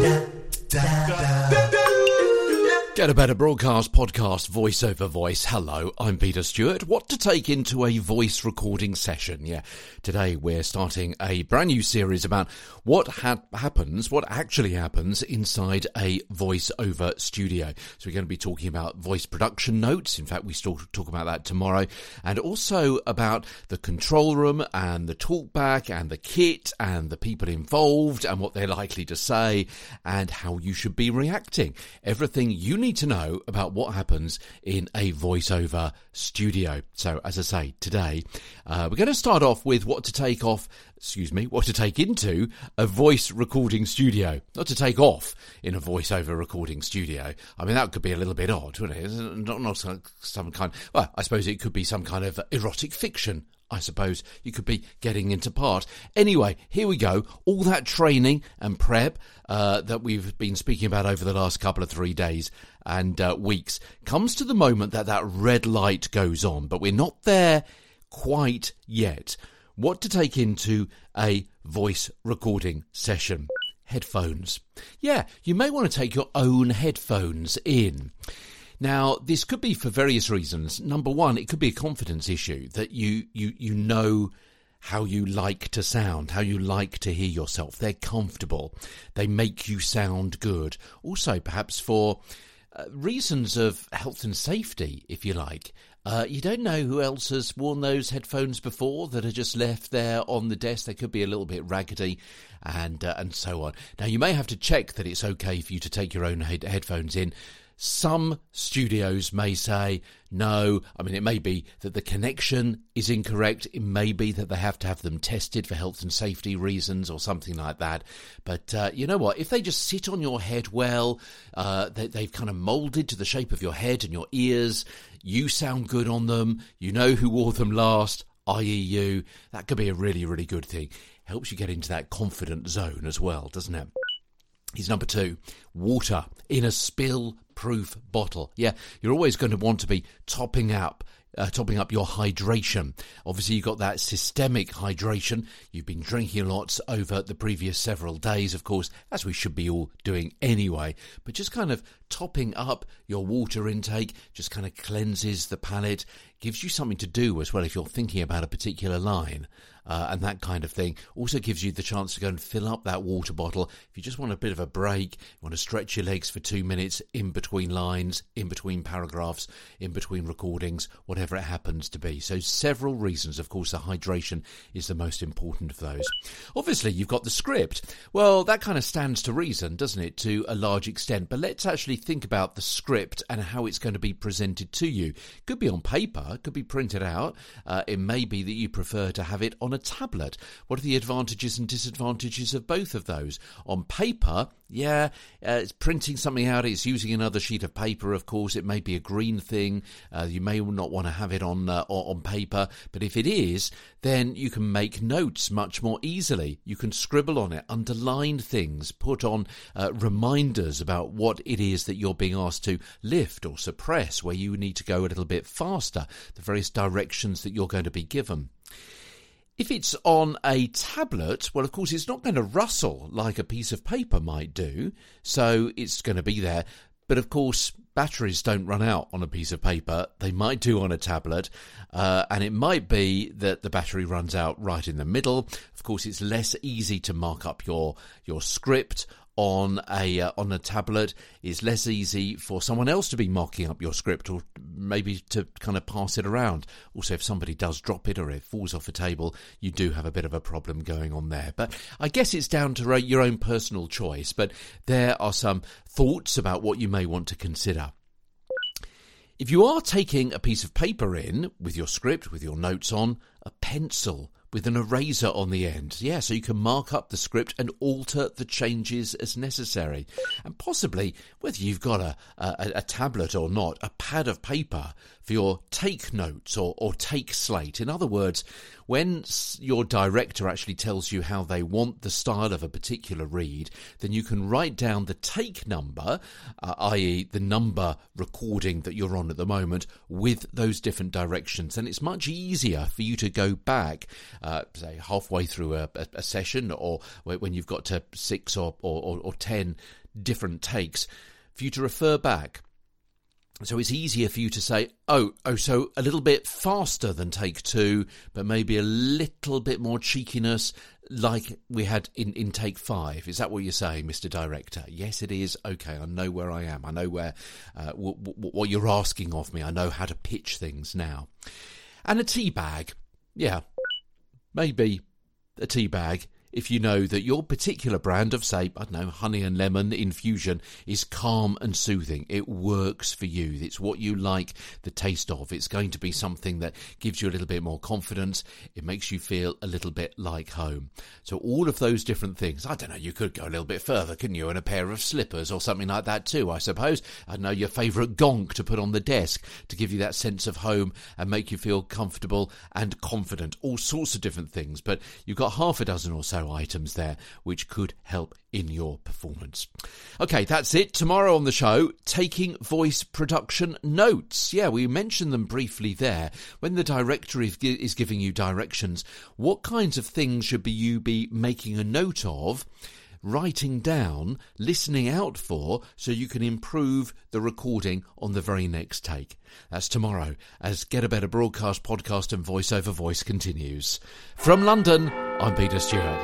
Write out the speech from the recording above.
da da. Get a better broadcast podcast voice over voice. Hello, I'm Peter Stewart. What to take into a voice recording session? Yeah, today we're starting a brand new series about what ha- happens, what actually happens inside a voice over studio. So we're going to be talking about voice production notes. In fact, we still talk about that tomorrow, and also about the control room and the talkback and the kit and the people involved and what they're likely to say and how you should be reacting. Everything you need to know about what happens in a voiceover studio. So, as I say, today uh, we're going to start off with what to take off, excuse me, what to take into a voice recording studio. Not to take off in a voiceover recording studio. I mean, that could be a little bit odd, wouldn't it? Not, not some kind, well, I suppose it could be some kind of erotic fiction I suppose you could be getting into part. Anyway, here we go. All that training and prep uh, that we've been speaking about over the last couple of three days and uh, weeks comes to the moment that that red light goes on, but we're not there quite yet. What to take into a voice recording session? Headphones. Yeah, you may want to take your own headphones in. Now, this could be for various reasons. Number one, it could be a confidence issue that you you you know how you like to sound, how you like to hear yourself. They're comfortable. They make you sound good. Also, perhaps for uh, reasons of health and safety, if you like. Uh, you don't know who else has worn those headphones before that are just left there on the desk. They could be a little bit raggedy, and uh, and so on. Now you may have to check that it's okay for you to take your own head- headphones in some studios may say, no, I mean, it may be that the connection is incorrect. It may be that they have to have them tested for health and safety reasons or something like that. But uh, you know what? If they just sit on your head well, uh, they, they've kind of molded to the shape of your head and your ears, you sound good on them, you know who wore them last, i.e., you, that could be a really, really good thing. Helps you get into that confident zone as well, doesn't it? He's number two, water in a spill proof bottle. Yeah, you're always going to want to be topping up. Uh, topping up your hydration. Obviously, you've got that systemic hydration. You've been drinking lots over the previous several days, of course, as we should be all doing anyway. But just kind of topping up your water intake just kind of cleanses the palate, gives you something to do as well if you're thinking about a particular line uh, and that kind of thing. Also gives you the chance to go and fill up that water bottle. If you just want a bit of a break, you want to stretch your legs for two minutes in between lines, in between paragraphs, in between recordings, whatever it happens to be. So, several reasons. Of course, the hydration is the most important of those. Obviously, you've got the script. Well, that kind of stands to reason, doesn't it, to a large extent? But let's actually think about the script and how it's going to be presented to you. It could be on paper, it could be printed out. Uh, it may be that you prefer to have it on a tablet. What are the advantages and disadvantages of both of those? On paper, yeah, uh, it's printing something out, it's using another sheet of paper, of course. It may be a green thing. Uh, you may not want to have it on, uh, on paper, but if it is, then you can make notes much more easily. You can scribble on it, underline things, put on uh, reminders about what it is that you're being asked to lift or suppress, where you need to go a little bit faster, the various directions that you're going to be given. If it's on a tablet, well, of course, it's not going to rustle like a piece of paper might do, so it's going to be there. But of course, batteries don't run out on a piece of paper. They might do on a tablet, uh, and it might be that the battery runs out right in the middle. Of course, it's less easy to mark up your your script on a uh, on a tablet It's less easy for someone else to be marking up your script or maybe to kind of pass it around. Also, if somebody does drop it or it falls off a table, you do have a bit of a problem going on there. But I guess it's down to your own personal choice. But there are some thoughts about what you may want to consider. If you are taking a piece of paper in with your script, with your notes on, a pencil with an eraser on the end. Yeah, so you can mark up the script and alter the changes as necessary. And possibly, whether you've got a, a, a tablet or not, a pad of paper for your take notes or, or take slate. In other words, when your director actually tells you how they want the style of a particular read, then you can write down the take number, uh, i.e., the number recording that you're on at the moment, with those different directions. And it's much easier for you to go back uh, say halfway through a, a, a, session, or when you've got to six or, or, or ten different takes, for you to refer back so it's easier for you to say, oh, oh, so a little bit faster than take two, but maybe a little bit more cheekiness like we had in, in take five. Is that what you're saying, Mr. Director? Yes, it is. Okay, I know where I am. I know where uh, w- w- what you're asking of me. I know how to pitch things now. And a tea bag. Yeah, maybe a tea bag if you know that your particular brand of, say, I don't know, honey and lemon infusion is calm and soothing. It works for you. It's what you like the taste of. It's going to be something that gives you a little bit more confidence. It makes you feel a little bit like home. So all of those different things. I don't know, you could go a little bit further, couldn't you? And a pair of slippers or something like that too, I suppose. I don't know your favourite gonk to put on the desk to give you that sense of home and make you feel comfortable and confident. All sorts of different things. But you've got half a dozen or so items there which could help in your performance. Okay, that's it. Tomorrow on the show, taking voice production notes. Yeah, we mentioned them briefly there. When the director is giving you directions, what kinds of things should be you be making a note of? Writing down, listening out for, so you can improve the recording on the very next take. That's tomorrow as Get a Better Broadcast podcast and voiceover voice continues. From London, I'm Peter Stewart.